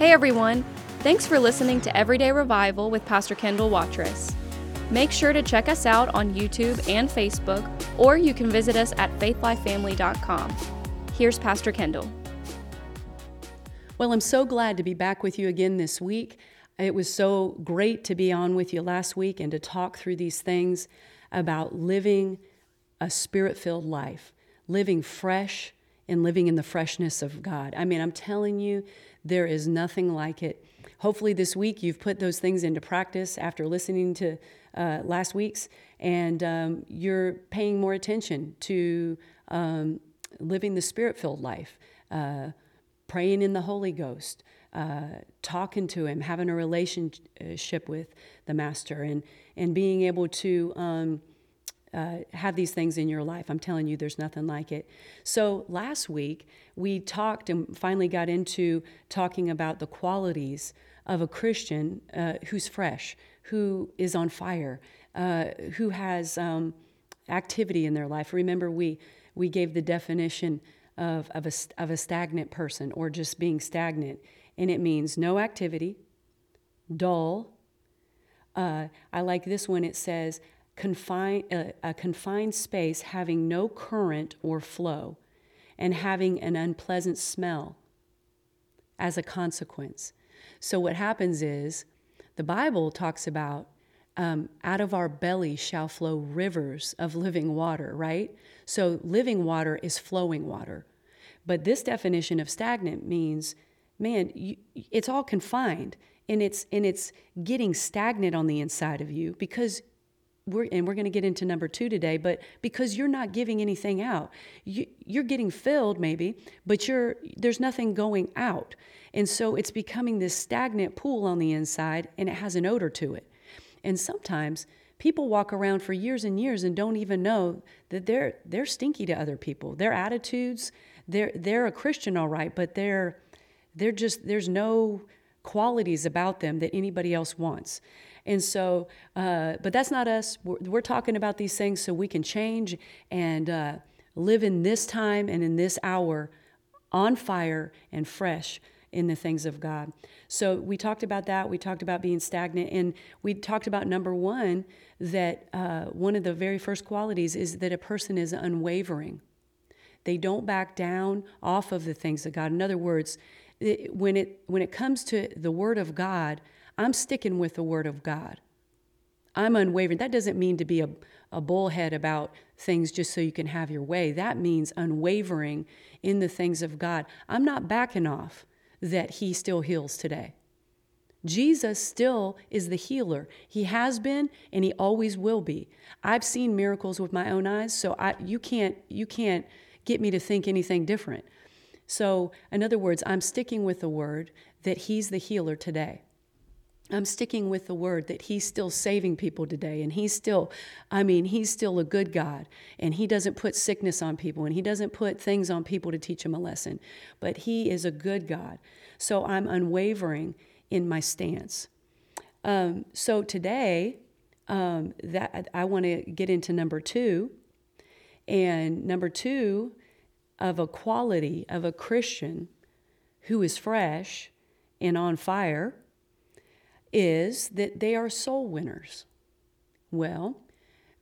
Hey everyone! Thanks for listening to Everyday Revival with Pastor Kendall Watrous. Make sure to check us out on YouTube and Facebook, or you can visit us at faithlifefamily.com. Here's Pastor Kendall. Well, I'm so glad to be back with you again this week. It was so great to be on with you last week and to talk through these things about living a spirit filled life, living fresh and living in the freshness of God. I mean, I'm telling you, there is nothing like it. Hopefully, this week you've put those things into practice after listening to uh, last week's, and um, you're paying more attention to um, living the spirit filled life, uh, praying in the Holy Ghost, uh, talking to Him, having a relationship with the Master, and, and being able to. Um, uh, have these things in your life. I'm telling you, there's nothing like it. So last week, we talked and finally got into talking about the qualities of a Christian uh, who's fresh, who is on fire, uh, who has um, activity in their life. Remember, we, we gave the definition of, of, a, of a stagnant person or just being stagnant and it means no activity, dull. Uh, I like this one, it says, confine, uh, a confined space having no current or flow and having an unpleasant smell as a consequence. So, what happens is the Bible talks about um, out of our belly shall flow rivers of living water, right? So, living water is flowing water. But this definition of stagnant means man, you, it's all confined and it's and it's getting stagnant on the inside of you because we're and we're going to get into number two today but because you're not giving anything out you, you're getting filled maybe but you're there's nothing going out. And so it's becoming this stagnant pool on the inside and it has an odor to it. And sometimes people walk around for years and years and don't even know that they're they're stinky to other people. Their attitudes they're they're a christian all right but they're they're just, there's no qualities about them that anybody else wants. And so, uh, but that's not us. We're, we're, talking about these things so we can change and uh, live in this time and in this hour on fire and fresh in the things of God. So we talked about that. We talked about being stagnant. And we talked about number one, that uh, one of the very first qualities is that a person is unwavering. They don't back down off of the things of God. In other words, it, when it when it comes to the word of God, I'm sticking with the word of God. I'm unwavering. That doesn't mean to be a, a bullhead about things just so you can have your way. That means unwavering in the things of God. I'm not backing off that He still heals today. Jesus still is the healer. He has been and he always will be. I've seen miracles with my own eyes, so I, you can't you can't get me to think anything different. So, in other words, I'm sticking with the word that He's the healer today. I'm sticking with the word that he's still saving people today. And he's still, I mean, he's still a good God. And he doesn't put sickness on people and he doesn't put things on people to teach them a lesson. But he is a good God. So I'm unwavering in my stance. Um, so today, um, that I want to get into number two. And number two of a quality of a Christian who is fresh and on fire is that they are soul winners. Well,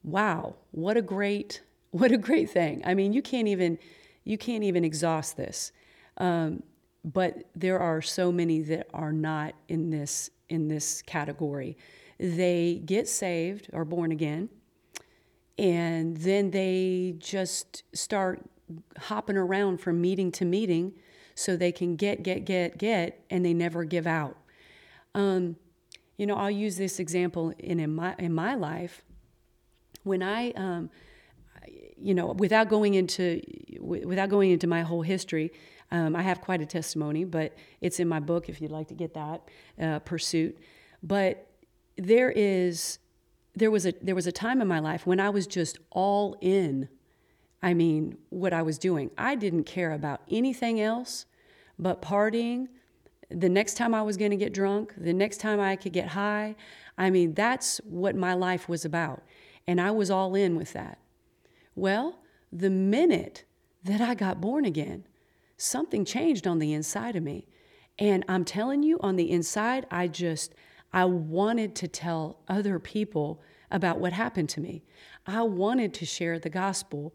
wow, what a great what a great thing. I mean, you can't even you can't even exhaust this. Um, but there are so many that are not in this in this category. They get saved or born again, and then they just start hopping around from meeting to meeting so they can get, get, get, get, and they never give out. Um, you know, I'll use this example in, in, my, in my life. When I, um, you know, without going into without going into my whole history, um, I have quite a testimony, but it's in my book if you'd like to get that uh, pursuit. But there is there was a there was a time in my life when I was just all in I mean, what I was doing. I didn't care about anything else but partying. The next time I was going to get drunk, the next time I could get high. I mean, that's what my life was about. And I was all in with that. Well, the minute that I got born again, something changed on the inside of me. And I'm telling you, on the inside, I just, I wanted to tell other people about what happened to me. I wanted to share the gospel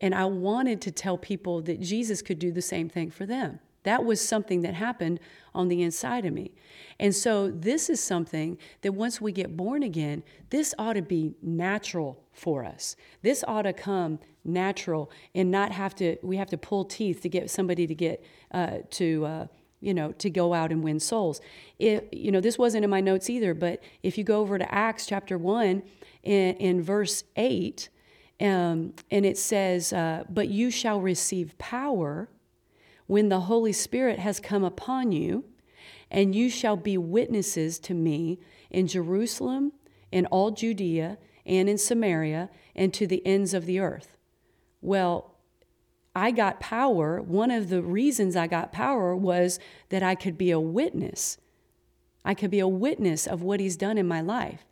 and I wanted to tell people that Jesus could do the same thing for them. That was something that happened on the inside of me. And so, this is something that once we get born again, this ought to be natural for us. This ought to come natural and not have to, we have to pull teeth to get somebody to get, uh, to, uh, you know, to go out and win souls. It, you know, this wasn't in my notes either, but if you go over to Acts chapter 1 in, in verse 8, um, and it says, uh, But you shall receive power when the Holy Spirit has come upon you, and you shall be witnesses to me in Jerusalem, in all Judea, and in Samaria, and to the ends of the earth. Well, I got power. One of the reasons I got power was that I could be a witness. I could be a witness of what he's done in my life.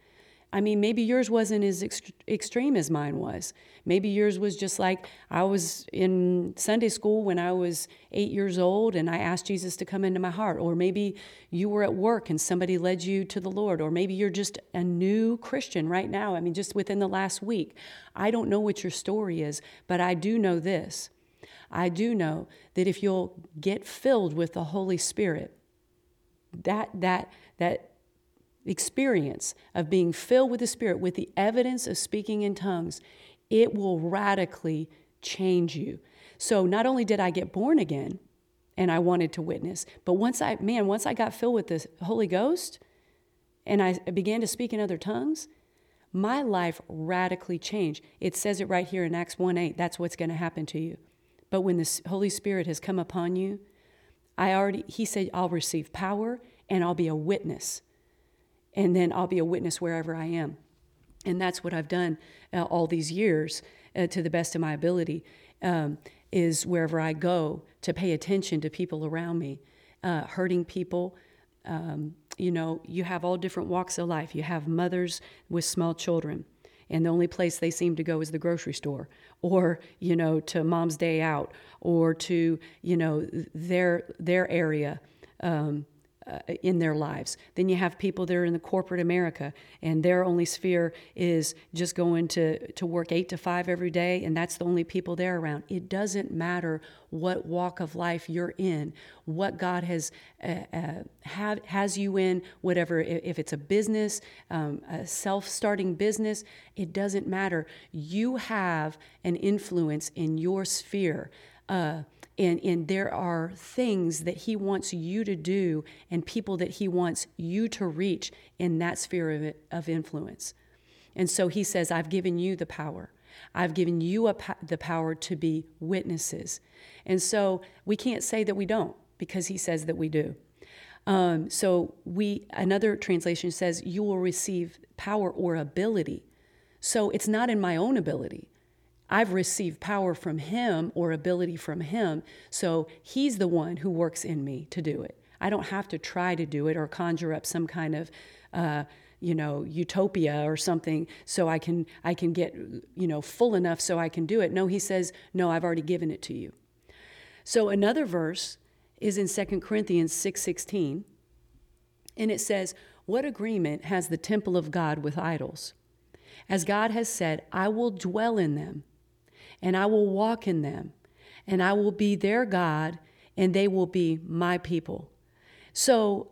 I mean, maybe yours wasn't as ext- extreme as mine was. Maybe yours was just like I was in Sunday school when I was eight years old and I asked Jesus to come into my heart. Or maybe you were at work and somebody led you to the Lord. Or maybe you're just a new Christian right now. I mean, just within the last week. I don't know what your story is, but I do know this. I do know that if you'll get filled with the Holy Spirit, that, that, that, experience of being filled with the Spirit, with the evidence of speaking in tongues, it will radically change you. So not only did I get born again and I wanted to witness, but once I, man, once I got filled with the Holy Ghost and I began to speak in other tongues, my life radically changed. It says it right here in Acts 1 8. That's what's going to happen to you. But when the Holy Spirit has come upon you, I already, he said, I'll receive power and I'll be a witness and then I'll be a witness wherever I am. And that's what I've done uh, all these years uh, to the best of my ability, um, is wherever I go to pay attention to people around me, uh, hurting people. Um, you know, you have all different walks of life. You have mothers with small children, and the only place they seem to go is the grocery store, or you know, to mom's day out, or to you know their their area. Um, uh, in their lives. Then you have people that are in the corporate America, and their only sphere is just going to, to work eight to five every day, and that's the only people they're around. It doesn't matter what walk of life you're in, what God has uh, uh, have, has you in, whatever. If it's a business, um, a self-starting business, it doesn't matter. You have an influence in your sphere. Uh, and, and there are things that he wants you to do and people that he wants you to reach in that sphere of, of influence. And so he says, I've given you the power. I've given you the power to be witnesses. And so we can't say that we don't because he says that we do. Um, so we another translation says you will receive power or ability. So it's not in my own ability. I've received power from Him or ability from Him. So He's the one who works in me to do it. I don't have to try to do it or conjure up some kind of, uh, you know, utopia or something so I can I can get you know full enough so I can do it. No, He says, no, I've already given it to you. So another verse is in 2 Corinthians 6:16, and it says, "What agreement has the temple of God with idols? As God has said, I will dwell in them." And I will walk in them, and I will be their God, and they will be my people. So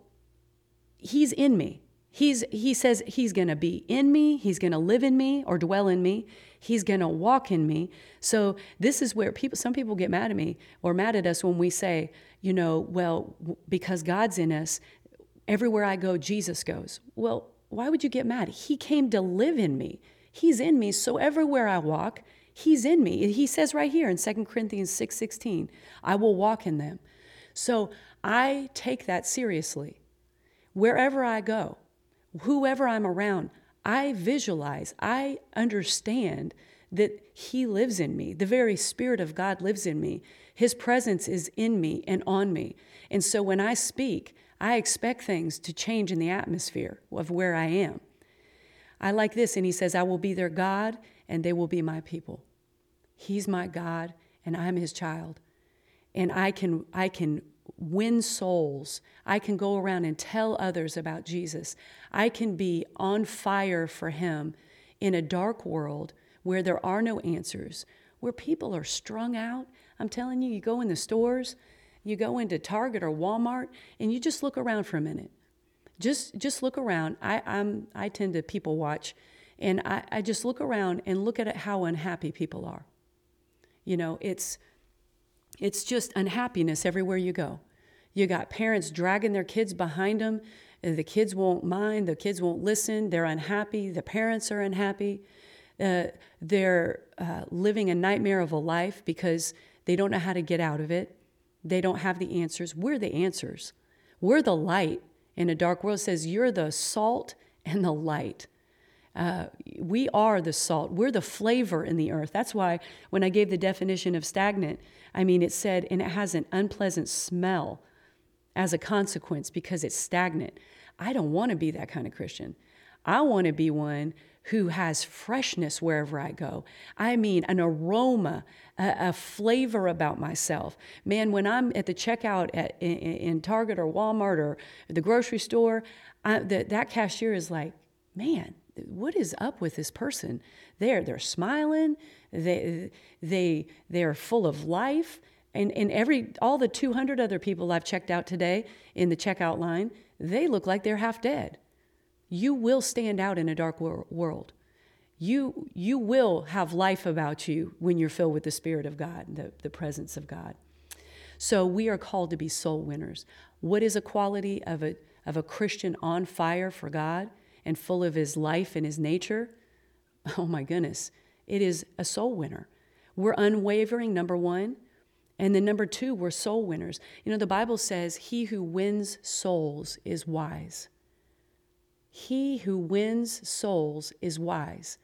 he's in me. He's, he says he's going to be in me, he's going to live in me or dwell in me, he's going to walk in me. So this is where people some people get mad at me or mad at us when we say, you know, well, because God's in us, everywhere I go Jesus goes. Well, why would you get mad? He came to live in me. He's in me, so everywhere I walk, He's in me. He says right here in 2 Corinthians 6:16, I will walk in them. So I take that seriously. Wherever I go, whoever I'm around, I visualize, I understand that He lives in me. The very Spirit of God lives in me. His presence is in me and on me. And so when I speak, I expect things to change in the atmosphere of where I am. I like this, and He says, I will be their God and they will be my people. He's my God and I'm his child. And I can I can win souls. I can go around and tell others about Jesus. I can be on fire for Him in a dark world where there are no answers, where people are strung out. I'm telling you, you go in the stores, you go into Target or Walmart, and you just look around for a minute. Just just look around. I, I'm I tend to people watch, and I, I just look around and look at how unhappy people are. You know, it's it's just unhappiness everywhere you go. You got parents dragging their kids behind them. The kids won't mind. The kids won't listen. They're unhappy. The parents are unhappy. Uh, they're uh, living a nightmare of a life because they don't know how to get out of it. They don't have the answers. We're the answers. We're the light in a dark world. It says you're the salt and the light. Uh, we are the salt. We're the flavor in the earth. That's why when I gave the definition of stagnant, I mean, it said, and it has an unpleasant smell as a consequence because it's stagnant. I don't want to be that kind of Christian. I want to be one who has freshness wherever I go. I mean, an aroma, a, a flavor about myself. Man, when I'm at the checkout at, in, in Target or Walmart or the grocery store, I, the, that cashier is like, man, what is up with this person? They're they're smiling, they they they're full of life. And, and every all the 200 other people I've checked out today in the checkout line, they look like they're half dead. You will stand out in a dark wor- world. You, you will have life about you when you're filled with the Spirit of God, the, the presence of God. So we are called to be soul winners. What is a quality of a, of a Christian on fire for God? And full of his life and his nature, oh my goodness, it is a soul winner. We're unwavering, number one. And then number two, we're soul winners. You know, the Bible says, He who wins souls is wise. He who wins souls is wise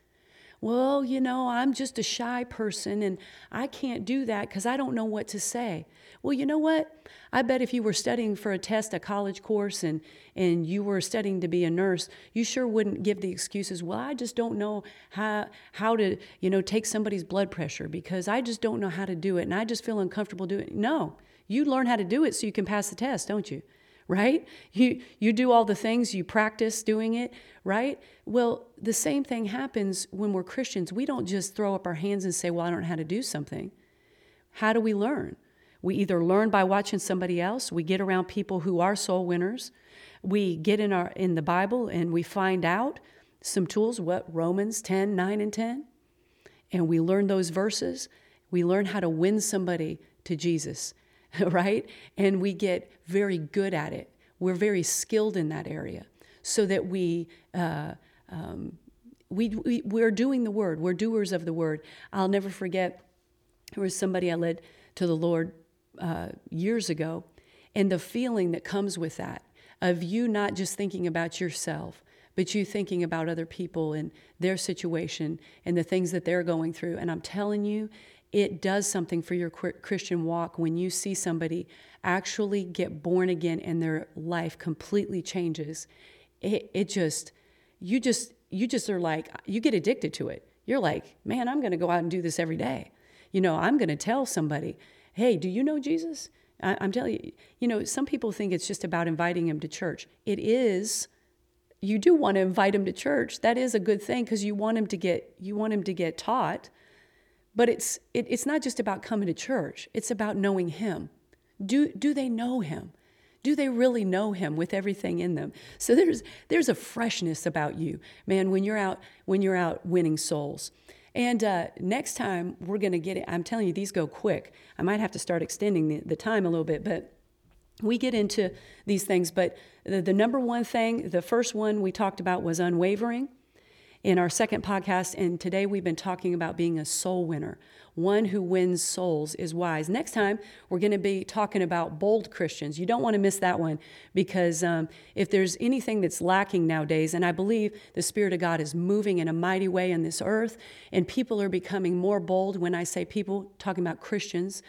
well, you know, I'm just a shy person and I can't do that because I don't know what to say. Well, you know what? I bet if you were studying for a test, a college course, and, and you were studying to be a nurse, you sure wouldn't give the excuses, well, I just don't know how, how to, you know, take somebody's blood pressure because I just don't know how to do it and I just feel uncomfortable doing it. No, you learn how to do it so you can pass the test, don't you? Right? You, you do all the things, you practice doing it, right? Well, the same thing happens when we're Christians. We don't just throw up our hands and say, Well, I don't know how to do something. How do we learn? We either learn by watching somebody else, we get around people who are soul winners, we get in, our, in the Bible and we find out some tools, what Romans 10, 9, and 10, and we learn those verses. We learn how to win somebody to Jesus right? And we get very good at it. We're very skilled in that area so that we, uh, um, we, we, we're doing the word. We're doers of the word. I'll never forget, there was somebody I led to the Lord uh, years ago, and the feeling that comes with that of you not just thinking about yourself, but you thinking about other people and their situation and the things that they're going through. And I'm telling you, it does something for your Christian walk when you see somebody actually get born again and their life completely changes. It, it just, you just, you just are like, you get addicted to it. You're like, man, I'm going to go out and do this every day. You know, I'm going to tell somebody, hey, do you know Jesus? I, I'm telling you, you know, some people think it's just about inviting him to church. It is. You do want to invite him to church. That is a good thing because you want him to get you want him to get taught but it's, it, it's not just about coming to church, it's about knowing Him. Do, do they know Him? Do they really know him with everything in them? So there's there's a freshness about you, man. When you're out when you're out winning souls, and uh, next time we're gonna get it. I'm telling you, these go quick. I might have to start extending the, the time a little bit, but we get into these things. But the, the number one thing, the first one we talked about was unwavering in our second podcast, and today we've been talking about being a soul winner. One who wins souls is wise. Next time, we're going to be talking about bold Christians. You don't want to miss that one because um, if there's anything that's lacking nowadays, and I believe the Spirit of God is moving in a mighty way in this earth, and people are becoming more bold. When I say people, talking about Christians,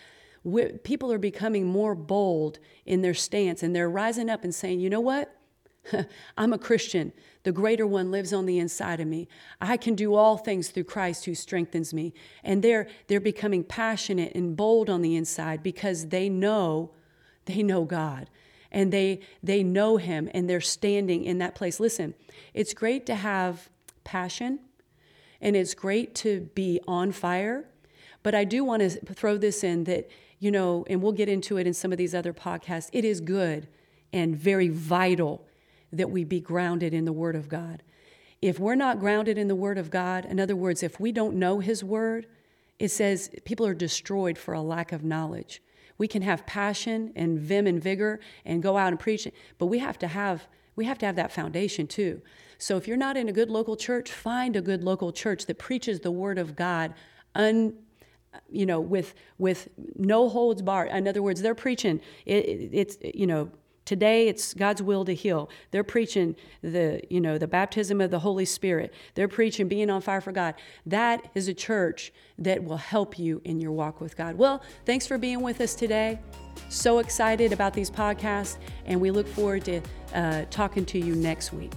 people are becoming more bold in their stance, and they're rising up and saying, you know what? I'm a Christian. The greater one lives on the inside of me. I can do all things through Christ who strengthens me. And they're, they're becoming passionate and bold on the inside because they know they know God and they they know him and they're standing in that place. Listen, it's great to have passion and it's great to be on fire, but I do want to throw this in that, you know, and we'll get into it in some of these other podcasts. It is good and very vital that we be grounded in the word of God. If we're not grounded in the word of God, in other words, if we don't know his word, it says people are destroyed for a lack of knowledge. We can have passion and vim and vigor and go out and preach, but we have to have we have to have that foundation too. So if you're not in a good local church, find a good local church that preaches the word of God un you know with with no holds barred. In other words, they're preaching it, it, it's you know Today it's God's will to heal. They're preaching the, you know, the baptism of the Holy Spirit. They're preaching being on fire for God. That is a church that will help you in your walk with God. Well, thanks for being with us today. So excited about these podcasts, and we look forward to uh, talking to you next week.